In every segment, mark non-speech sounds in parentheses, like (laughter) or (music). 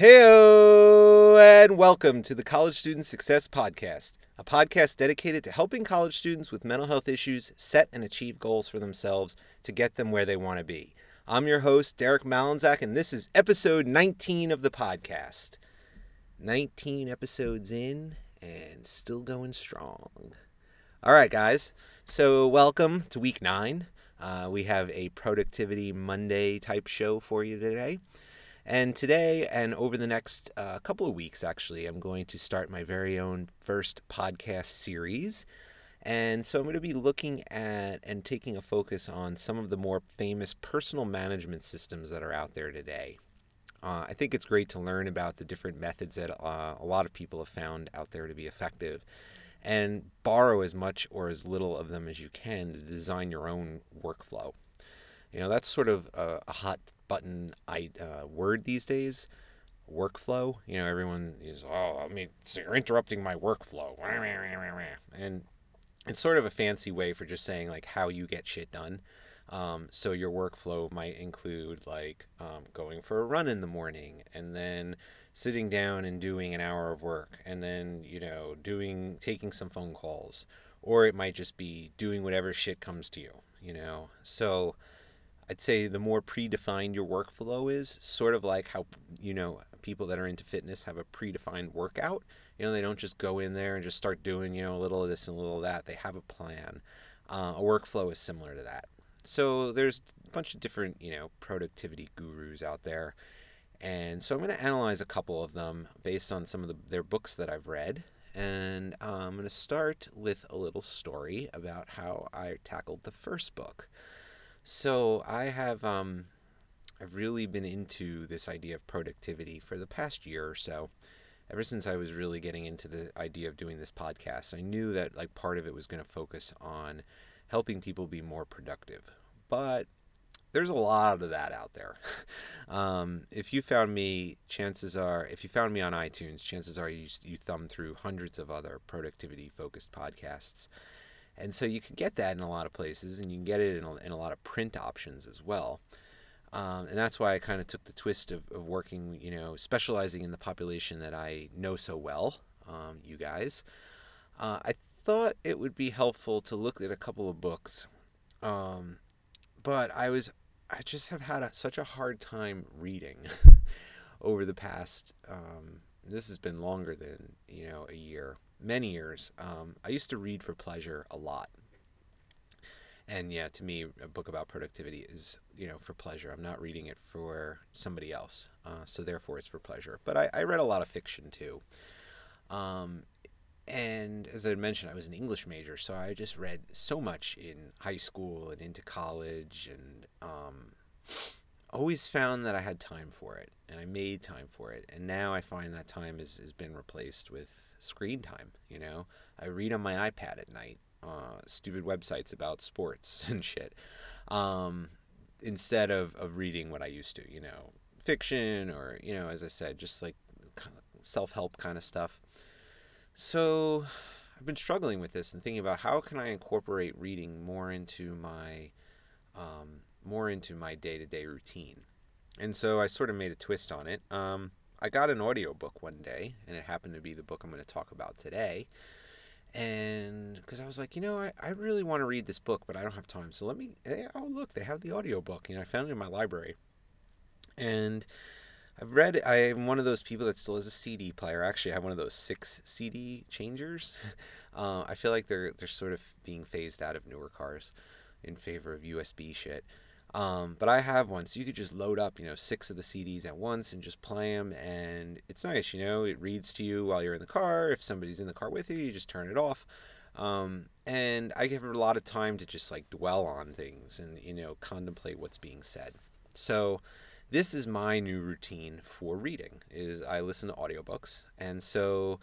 Heyo, and welcome to the College Student Success Podcast, a podcast dedicated to helping college students with mental health issues set and achieve goals for themselves to get them where they want to be. I'm your host, Derek Malinzak, and this is episode 19 of the podcast. 19 episodes in and still going strong. All right, guys. So, welcome to week nine. Uh, we have a Productivity Monday type show for you today. And today, and over the next uh, couple of weeks, actually, I'm going to start my very own first podcast series. And so I'm going to be looking at and taking a focus on some of the more famous personal management systems that are out there today. Uh, I think it's great to learn about the different methods that uh, a lot of people have found out there to be effective and borrow as much or as little of them as you can to design your own workflow. You know, that's sort of a, a hot button I, uh, word these days. Workflow. You know, everyone is, oh, I mean, so you're interrupting my workflow. And it's sort of a fancy way for just saying, like, how you get shit done. Um, so your workflow might include, like, um, going for a run in the morning and then sitting down and doing an hour of work and then, you know, doing, taking some phone calls. Or it might just be doing whatever shit comes to you, you know? So, I'd say the more predefined your workflow is, sort of like how, you know, people that are into fitness have a predefined workout. You know, they don't just go in there and just start doing, you know, a little of this and a little of that. They have a plan. Uh, a workflow is similar to that. So there's a bunch of different, you know, productivity gurus out there. And so I'm going to analyze a couple of them based on some of the, their books that I've read. And uh, I'm going to start with a little story about how I tackled the first book. So I have um, I've really been into this idea of productivity for the past year or so. Ever since I was really getting into the idea of doing this podcast, I knew that like part of it was going to focus on helping people be more productive. But there's a lot of that out there. (laughs) um, if you found me, chances are, if you found me on iTunes, chances are you, you thumb through hundreds of other productivity focused podcasts. And so you can get that in a lot of places, and you can get it in a, in a lot of print options as well. Um, and that's why I kind of took the twist of, of working, you know, specializing in the population that I know so well, um, you guys. Uh, I thought it would be helpful to look at a couple of books, um, but I was, I just have had a, such a hard time reading (laughs) over the past. Um, this has been longer than you know a year many years. Um, I used to read for pleasure a lot. And yeah, to me, a book about productivity is, you know, for pleasure. I'm not reading it for somebody else. Uh, so therefore, it's for pleasure. But I, I read a lot of fiction too. Um, and as I mentioned, I was an English major, so I just read so much in high school and into college, and um, always found that I had time for it, and I made time for it. And now I find that time has, has been replaced with screen time. You know, I read on my iPad at night, uh, stupid websites about sports (laughs) and shit, um, instead of, of reading what I used to. You know, fiction or you know, as I said, just like kind of self help kind of stuff. So I've been struggling with this and thinking about how can I incorporate reading more into my um, more into my day to day routine. And so I sort of made a twist on it. Um, I got an audiobook one day, and it happened to be the book I'm going to talk about today. And because I was like, you know, I, I really want to read this book, but I don't have time. So let me, hey, oh, look, they have the audiobook. You know, I found it in my library. And I've read, I am one of those people that still has a CD player. Actually, I have one of those six CD changers. (laughs) Uh, I feel like they're, they're sort of being phased out of newer cars in favor of USB shit. Um, but I have one, so you could just load up, you know, six of the CDs at once and just play them, and it's nice, you know. It reads to you while you're in the car. If somebody's in the car with you, you just turn it off. Um, and I give a lot of time to just like dwell on things and you know contemplate what's being said. So this is my new routine for reading: is I listen to audiobooks, and so.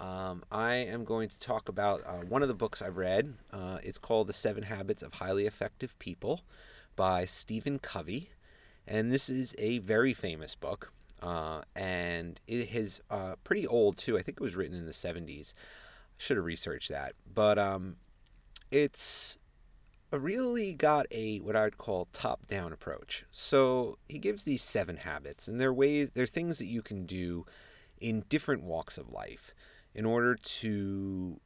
Um, I am going to talk about uh, one of the books I've read. Uh, it's called The Seven Habits of Highly Effective People by Stephen Covey. And this is a very famous book. Uh, and it is uh, pretty old too. I think it was written in the 70s. I Should have researched that. But um, it's really got a what I'd call top-down approach. So he gives these seven habits, and they're ways, they're things that you can do in different walks of life in order to,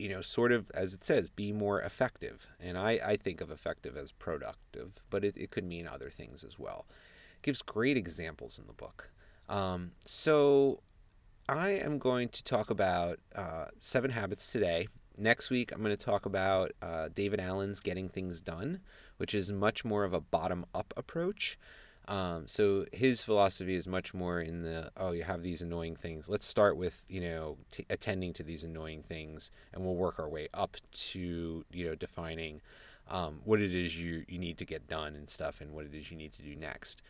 you know, sort of as it says, be more effective. And I, I think of effective as productive, but it, it could mean other things as well. It gives great examples in the book. Um, so I am going to talk about uh, seven habits today Next week, I'm going to talk about uh, David Allen's Getting Things Done, which is much more of a bottom up approach. Um, so his philosophy is much more in the oh you have these annoying things. Let's start with you know t- attending to these annoying things, and we'll work our way up to you know defining um, what it is you you need to get done and stuff, and what it is you need to do next.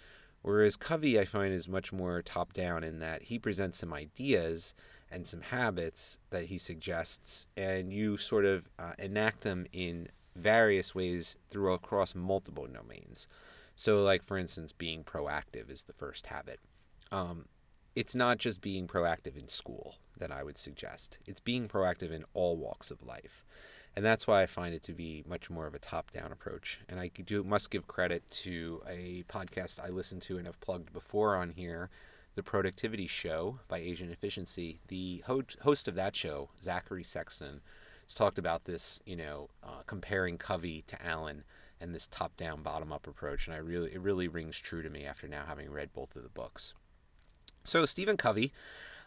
Whereas Covey, I find, is much more top down in that he presents some ideas and some habits that he suggests, and you sort of uh, enact them in various ways through across multiple domains. So, like for instance, being proactive is the first habit. Um, it's not just being proactive in school that I would suggest. It's being proactive in all walks of life. And that's why I find it to be much more of a top down approach. And I do must give credit to a podcast I listened to and have plugged before on here the Productivity Show by Asian Efficiency. The host of that show, Zachary Sexton, has talked about this, you know, uh, comparing Covey to Allen and this top-down, bottom-up approach, and I really it really rings true to me after now having read both of the books. So Stephen Covey,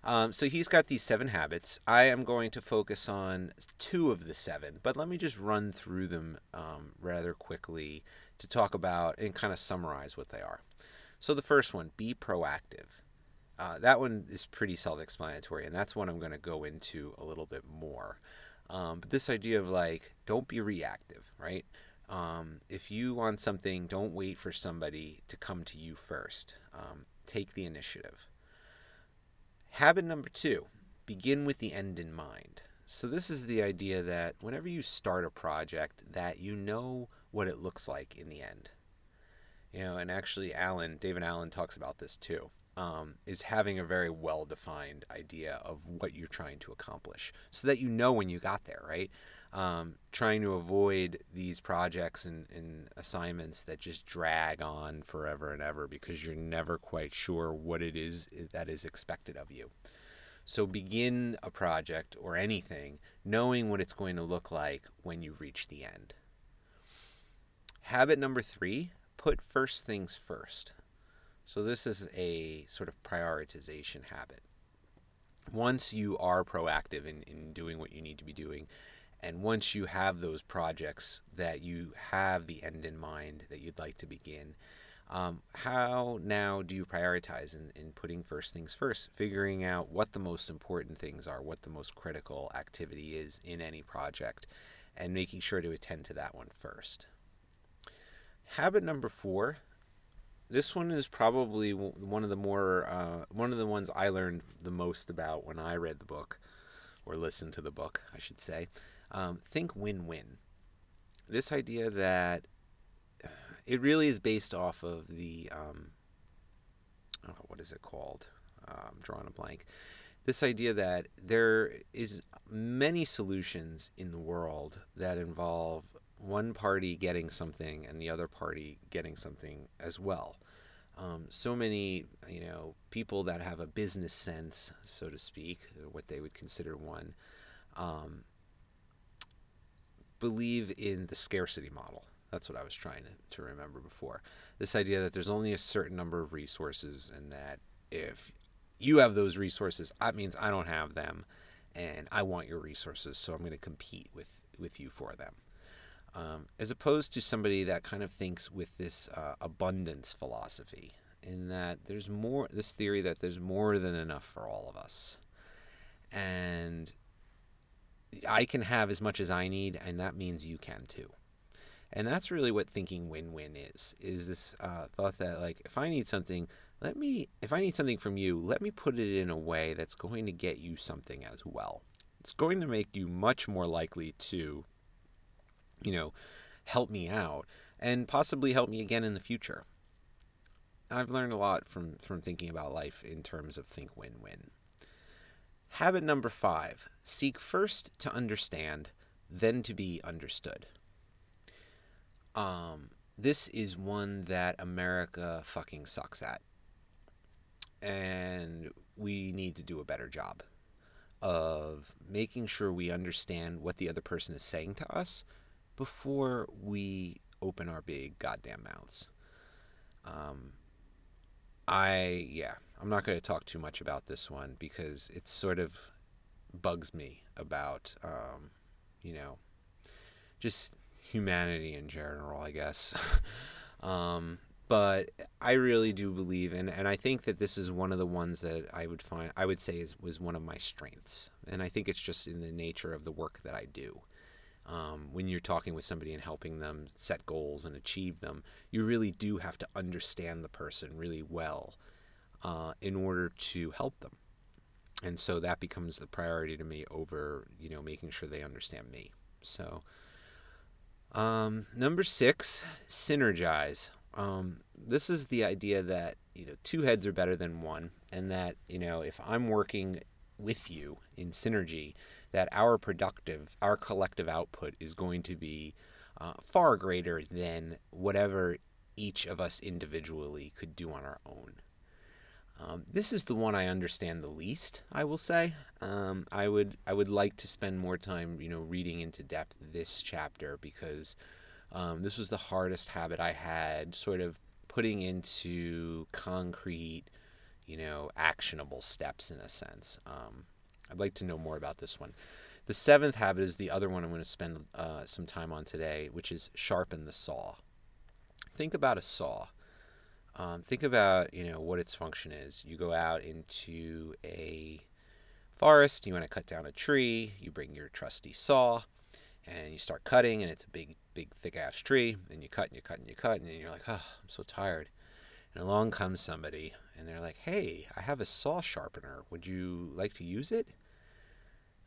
um, so he's got these seven habits. I am going to focus on two of the seven, but let me just run through them um, rather quickly to talk about and kind of summarize what they are. So the first one, be proactive. Uh, that one is pretty self-explanatory, and that's one I'm going to go into a little bit more. Um, but this idea of like, don't be reactive, right? Um, if you want something, don't wait for somebody to come to you first. Um, take the initiative. Habit number two: begin with the end in mind. So this is the idea that whenever you start a project, that you know what it looks like in the end. You know, and actually, Allen, David Allen talks about this too um, is having a very well defined idea of what you're trying to accomplish so that you know when you got there, right? Um, trying to avoid these projects and, and, assignments that just drag on forever and ever because you're never quite sure what it is that is expected of you. So begin a project or anything knowing what it's going to look like when you reach the end. Habit number three put first things first. So this is a sort of prioritization habit. Once you are proactive in, in doing what you need to be doing, and once you have those projects that you have the end in mind that you'd like to begin, um, how now do you prioritize in, in putting first things first, figuring out what the most important things are, what the most critical activity is in any project, and making sure to attend to that one first. Habit number four this one is probably one of the more uh, one of the ones I learned the most about when I read the book or listened to the book, I should say. Um, think win-win. This idea that it really is based off of the um, oh, what is it called? Uh, drawing a blank. This idea that there is many solutions in the world that involve one party getting something and the other party getting something as well. Um, so many, you know, people that have a business sense, so to speak, what they would consider one, um, believe in the scarcity model. That's what I was trying to, to remember before. This idea that there's only a certain number of resources, and that if you have those resources, that means I don't have them, and I want your resources, so I'm going to compete with with you for them um, as opposed to somebody that kind of thinks with this uh, abundance philosophy, in that there's more, this theory that there's more than enough for all of us. And I can have as much as I need, and that means you can too. And that's really what thinking win-win is. Is this uh, thought that like if I need something, let me if I need something from you, let me put it in a way that's going to get you something as well. It's going to make you much more likely to you know, help me out and possibly help me again in the future. I've learned a lot from, from thinking about life in terms of think win win. Habit number five seek first to understand, then to be understood. um, this is one that America fucking sucks at. And we need to do a better job of making sure we understand what the other person is saying to us before we open our big goddamn mouths. Um, I, yeah, I'm not going to talk too much about this one because it sort of bugs me about, um, you know, just humanity in general, I guess. (laughs) um, but I really do believe, and, and I think that this is one of the ones that I would find I would say is was one of my strengths, and I think it's just in the nature of the work that I do. Um, when you're talking with somebody and helping them set goals and achieve them, you really do have to understand the person really well uh, in order to help them, and so that becomes the priority to me over you know making sure they understand me. So. Um, number six, synergize. Um, this is the idea that you know two heads are better than one, and that you know if I'm working with you in synergy, that our productive, our collective output is going to be uh, far greater than whatever each of us individually could do on our own. Um, this is the one I understand the least. I will say. Um, I would I would like to spend more time, you know, reading into depth this chapter because um, this was the hardest habit I had, sort of putting into concrete, you know, actionable steps in a sense. Um, I'd like to know more about this one. The seventh habit is the other one I'm going to spend uh, some time on today, which is sharpen the saw. Think about a saw. Um, think about you know what its function is. You go out into a forest. You want to cut down a tree. You bring your trusty saw, and you start cutting, and it's a big big thick ass tree and you cut and you cut and you cut and you're like, oh, I'm so tired. And along comes somebody and they're like, hey, I have a saw sharpener. Would you like to use it?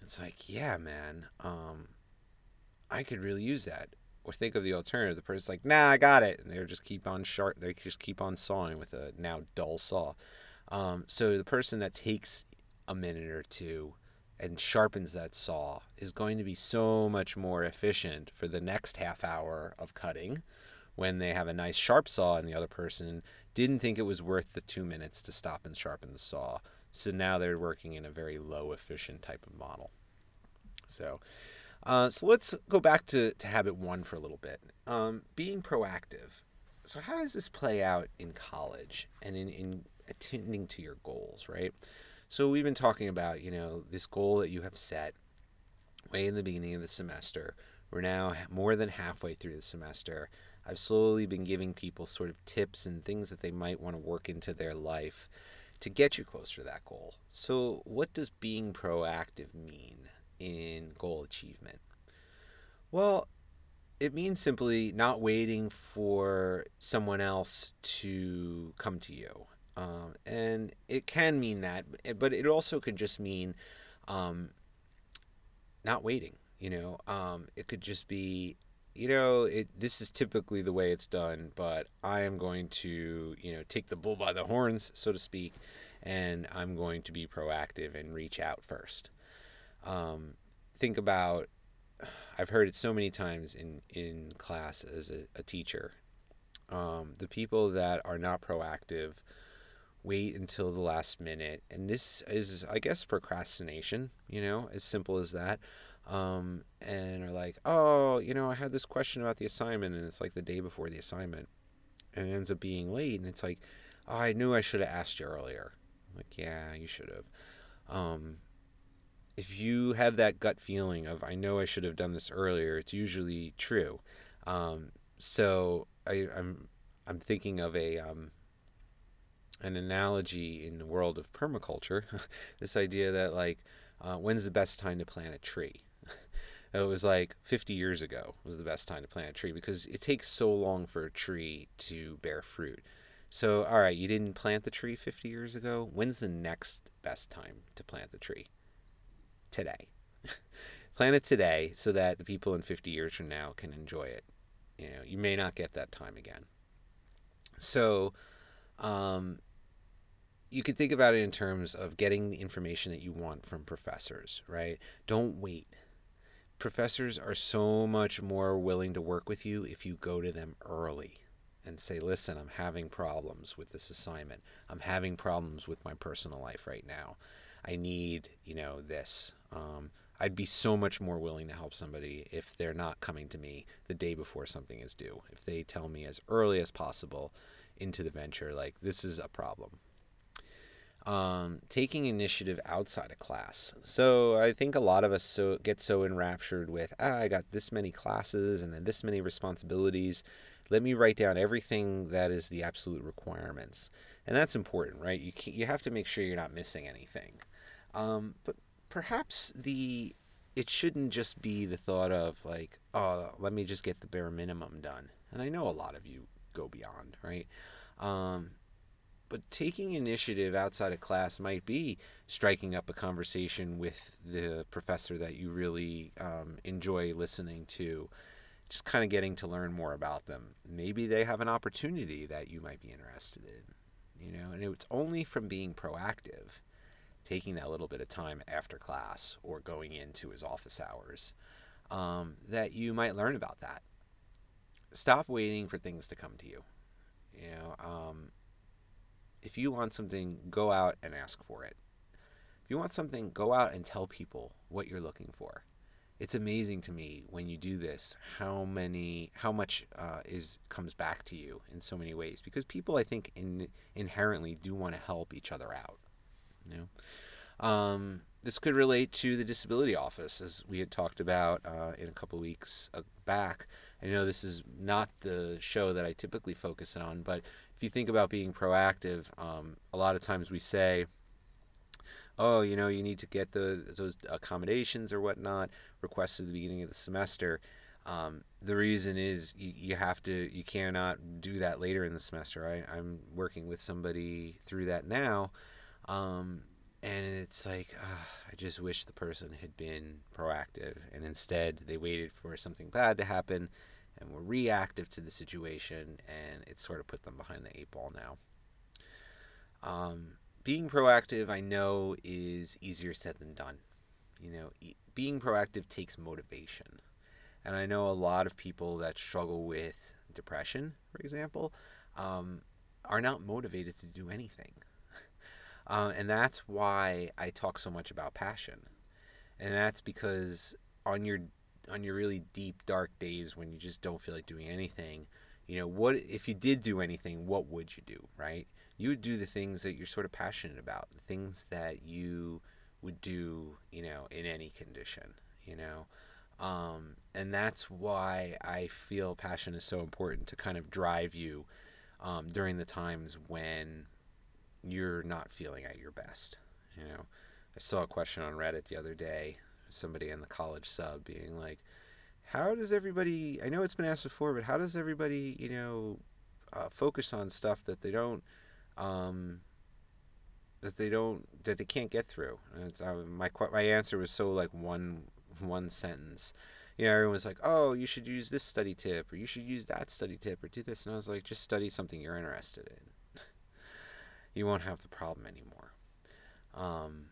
It's like, yeah, man, um, I could really use that. Or think of the alternative. The person's like, nah, I got it. And they just keep on sharp. They just keep on sawing with a now dull saw. Um, so the person that takes a minute or two and sharpens that saw is going to be so much more efficient for the next half hour of cutting when they have a nice sharp saw and the other person didn't think it was worth the two minutes to stop and sharpen the saw. So now they're working in a very low efficient type of model. So, uh, so let's go back to, to habit one for a little bit. Um, being proactive. So, how does this play out in college and in, in attending to your goals, right? So we've been talking about, you know, this goal that you have set way in the beginning of the semester. We're now more than halfway through the semester. I've slowly been giving people sort of tips and things that they might want to work into their life to get you closer to that goal. So, what does being proactive mean in goal achievement? Well, it means simply not waiting for someone else to come to you. Um, and it can mean that, but it also could just mean um, not waiting. You know, um, it could just be, you know, it. This is typically the way it's done, but I am going to, you know, take the bull by the horns, so to speak, and I'm going to be proactive and reach out first. Um, think about. I've heard it so many times in in class as a, a teacher. Um, the people that are not proactive wait until the last minute. And this is, I guess, procrastination, you know, as simple as that. Um, and are like, oh, you know, I had this question about the assignment, and it's like the day before the assignment, and it ends up being late, and it's like, oh, I knew I should have asked you earlier. I'm like, yeah, you should have. Um, if you have that gut feeling of, I know I should have done this earlier, it's usually true. Um, so I, I'm, I'm thinking of a, um, an analogy in the world of permaculture (laughs) this idea that like uh, when's the best time to plant a tree? (laughs) It was like 50 years ago was the best time to plant a tree because it takes so long for a tree to bear fruit. So all right you didn't plant the tree 50 years ago. When's the next best time to plant the tree today (laughs) Plan it today so that the people in 50 years from now can enjoy it you know you may not get that time again so um, you could think about it in terms of getting the information that you want from professors, right? Don't wait. professors are so much more willing to work with you if you go to them early and say, listen, I'm having problems with this assignment. I'm having problems with my personal life right now. I need, you know, this. Um, I'd be so much more willing to help somebody if they're not coming to me the day before something is due. If they tell me as early as possible into the venture, like, this is a problem. Um, taking initiative outside of class. So I think a lot of us so get so enraptured with, ah, I got this many classes and then this many responsibilities let me write down everything that is the absolute requirements. And that's important, right? You, you have to make sure you're not missing anything. Um, but perhaps the it shouldn't just be the thought of like, oh, let me just get the bare minimum done. And I know a lot of you go beyond, right? Um, but taking initiative outside of class might be striking up a conversation with the professor that you really um, enjoy listening to just kind of getting to learn more about them. Maybe they have an opportunity that you might be interested in, you know, and it's only from being proactive, taking that little bit of time after class or going into his office hours, um, that you might learn about that. Stop waiting for things to come to you. You know, um, if you want something, go out and ask for it. If you want something, go out and tell people what you're looking for it's amazing to me when you do this how many how much uh, is comes back to you in so many ways because people I think in, inherently do want to help each other out. You um, this could relate to the disability office as we had talked about uh, in a couple weeks uh, back. I know this is not the show that I typically focus on, but if you think about being proactive, um, a lot of times we say oh, you know, you need to get the, those accommodations or whatnot requested at the beginning of the semester. Um, the reason is you, you have to, you cannot do that later in the semester. I, I'm working with somebody through that now. Um, and it's like, uh, I just wish the person had been proactive. And instead, they waited for something bad to happen and were reactive to the situation. And it sort of put them behind the eight ball now. Um, being proactive, I know, is easier said than done. You know, being proactive takes motivation. And I know a lot of people that struggle with depression, for example, um, are not motivated to do anything. Uh, and that's why I talk so much about passion. And that's because on your on your really deep dark days when you just don't feel like doing anything, you know, what if you did do anything, what would you do, right? you would do the things that you're sort of passionate about, the things that you would do, you know, in any condition, you know. Um, and that's why I feel passion is so important to kind of drive you um, during the times when you're not feeling at your best. You know, I saw a question on Reddit the other day, somebody in the college sub being like, "How does everybody? I know it's been asked before, but how does everybody, you know, uh, focus on stuff that they don't?" um, that they don't that they can't get through. And it's, uh, my my answer was so like one one sentence. You know, everyone was like, "Oh, you should use this study tip, or you should use that study tip, or do this." And I was like, "Just study something you're interested in. You won't have the problem anymore." Um,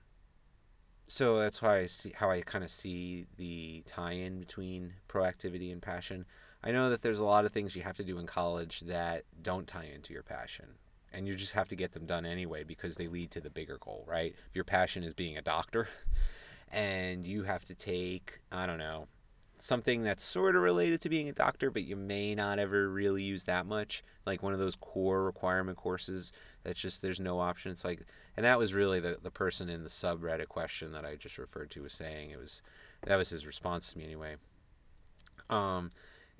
so that's why I see how I kind of see the tie-in between proactivity and passion. I know that there's a lot of things you have to do in college that don't tie into your passion and you just have to get them done anyway because they lead to the bigger goal, right? If your passion is being a doctor (laughs) and you have to take, I don't know, something that's sort of related to being a doctor, but you may not ever really use that much, like one of those core requirement courses that's just there's no option. It's like, and that was really the, the person in the subreddit question that I just referred to was saying it was that was his response to me anyway. Um,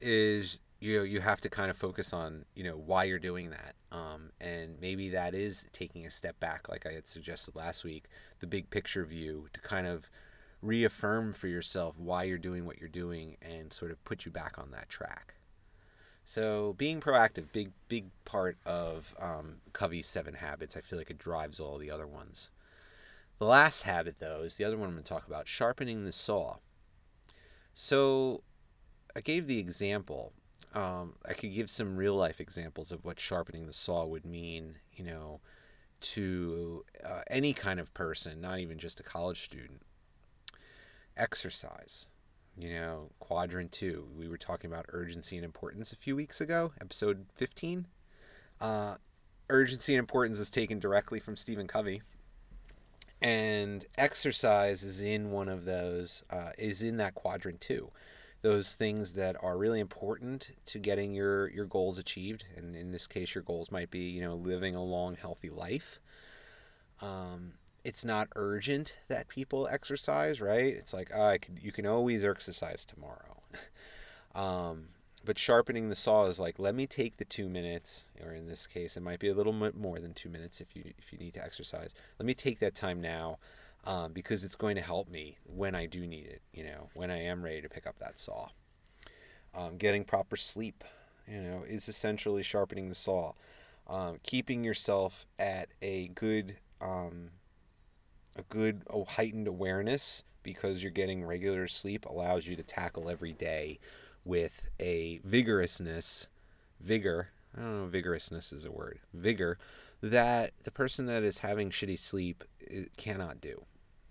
is you know you have to kind of focus on you know why you're doing that um, and maybe that is taking a step back like i had suggested last week the big picture view to kind of reaffirm for yourself why you're doing what you're doing and sort of put you back on that track. So being proactive big big part of um, covey's seven habits i feel like it drives all the other ones. The last habit though is the other one i'm going to talk about sharpening the saw. So i gave the example um, I could give some real life examples of what sharpening the saw would mean, you know, to uh, any kind of person, not even just a college student. Exercise. you know, quadrant two. We were talking about urgency and importance a few weeks ago, episode 15. Uh, urgency and importance is taken directly from Stephen Covey. And exercise is in one of those, uh, is in that quadrant two. Those things that are really important to getting your, your goals achieved. And in this case, your goals might be, you know, living a long, healthy life. Um, it's not urgent that people exercise, right? It's like, oh, I could, you can always exercise tomorrow. (laughs) um, but sharpening the saw is like, let me take the two minutes, or in this case, it might be a little bit more than two minutes if you if you need to exercise. Let me take that time now, um, because it's going to help me when I do need it. You know, when I am ready to pick up that saw. Um, getting proper sleep, you know, is essentially sharpening the saw. Um, keeping yourself at a good um, a good oh, heightened awareness because you're getting regular sleep allows you to tackle every day with a vigorousness, vigor. I don't know, vigorousness is a word. Vigor that the person that is having shitty sleep eh, cannot do,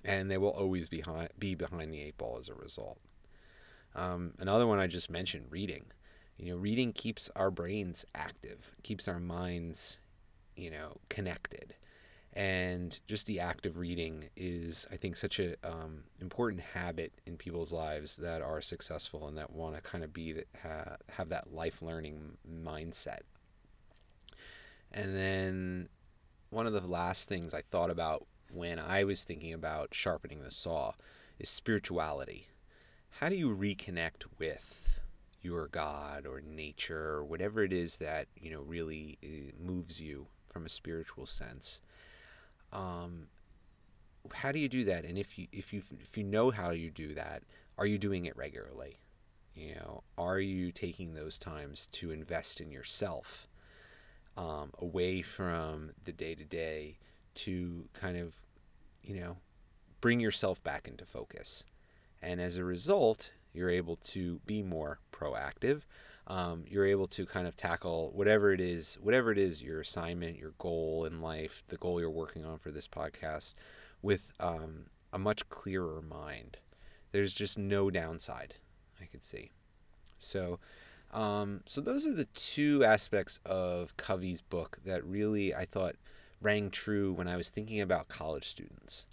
and they will always be behind be behind the eight ball as a result. Um, another one I just mentioned, reading. You know, reading keeps our brains active, keeps our minds, you know, connected and just the act of reading is i think such a um, important habit in people's lives that are successful and that want to kind of be ha- have that life learning mindset. And then one of the last things i thought about when i was thinking about sharpening the saw is spirituality. How do you reconnect with your god or nature or whatever it is that you know really uh, moves you from a spiritual sense um, how do you do that? And if you if you if you know how you do that, are you doing it regularly? You know, are you taking those times to invest in yourself, um, away from the day to day, to kind of, you know, bring yourself back into focus, and as a result, you're able to be more proactive, um, you're able to kind of tackle whatever it is, whatever it is, your assignment, your goal in life, the goal you're working on for this podcast, with um, a much clearer mind. There's just no downside I could see. So, um, so those are the two aspects of Covey's book that really I thought rang true when I was thinking about college students.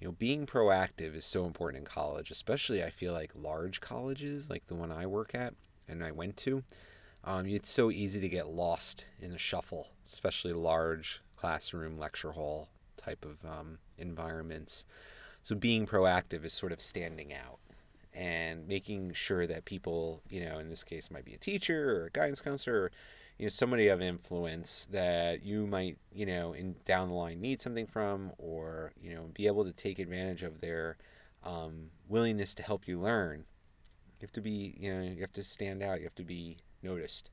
You know, being proactive is so important in college, especially I feel like large colleges like the one I work at and I went to, um, it's so easy to get lost in a shuffle, especially large classroom, lecture hall type of um, environments. So being proactive is sort of standing out and making sure that people, you know, in this case might be a teacher or a guidance counselor, or, you know, somebody of influence that you might, you know, in down the line need something from, or you know, be able to take advantage of their um, willingness to help you learn you have to be, you know, you have to stand out. You have to be noticed.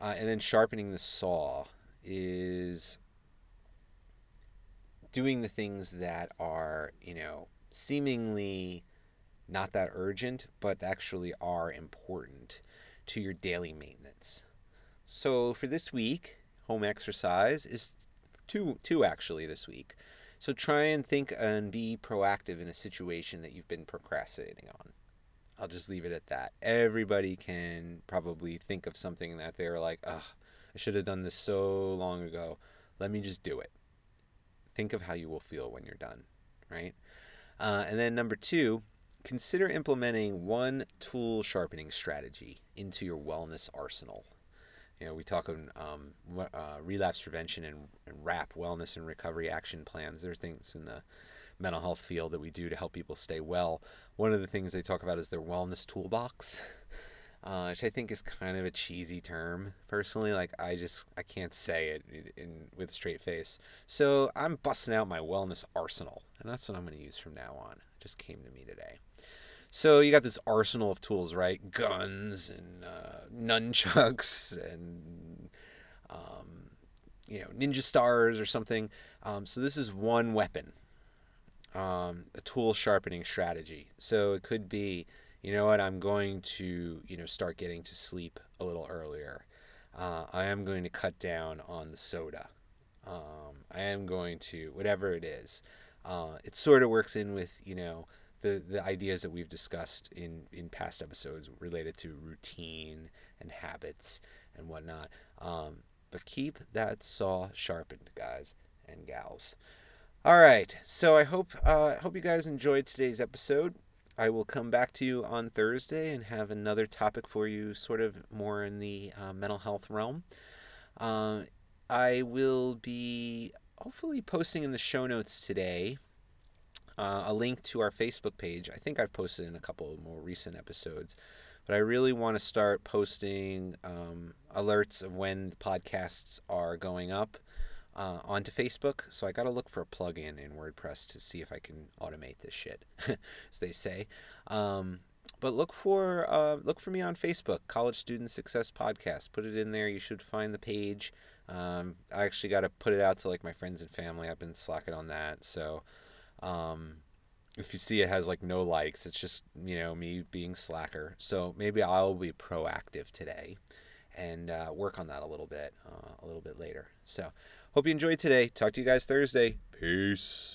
Uh, and then sharpening the saw is doing the things that are, you know, seemingly not that urgent, but actually are important to your daily maintenance. So for this week, home exercise is two two actually this week. So try and think and be proactive in a situation that you've been procrastinating on. I'll just leave it at that. Everybody can probably think of something that they're like, ugh, I should have done this so long ago. Let me just do it. Think of how you will feel when you're done, right? Uh, and then number two, consider implementing one tool sharpening strategy into your wellness arsenal. You know, we talk on um, uh, relapse prevention and, and WRAP, wellness and recovery action plans. There are things in the mental health field that we do to help people stay well. One of the things they talk about is their wellness toolbox, (laughs) uh, which I think is kind of a cheesy term. Personally, like I just I can't say it in, in with a straight face. So I'm busting out my wellness arsenal, and that's what I'm going to use from now on. It just came to me today. So you got this arsenal of tools, right? Guns and uh, nunchucks (laughs) and um, you know ninja stars or something. Um, so this is one weapon um, a tool sharpening strategy. So it could be, you know what, I'm going to, you know, start getting to sleep a little earlier. Uh, I am going to cut down on the soda. Um, I am going to, whatever it is. Uh, it sort of works in with, you know, the the ideas that we've discussed in in past episodes related to routine and habits and whatnot. Um, but keep that saw sharpened, guys and gals. All right, so I hope uh, hope you guys enjoyed today's episode. I will come back to you on Thursday and have another topic for you, sort of more in the uh, mental health realm. Uh, I will be hopefully posting in the show notes today uh, a link to our Facebook page. I think I've posted in a couple of more recent episodes, but I really want to start posting um, alerts of when podcasts are going up uh, onto Facebook. So I got to look for a plugin in WordPress to see if I can automate this shit, (laughs) as they say. Um, but look for uh, look for me on Facebook, College Student Success Podcast. Put it in there. You should find the page. Um, I actually got to put it out to like my friends and family. I've been slacking on that. So um, if you see it has like no likes, it's just you know me being slacker. So maybe I'll be proactive today and uh, work on that a little bit uh, a little bit later. So hope you enjoyed today. Talk to you guys Thursday. Peace.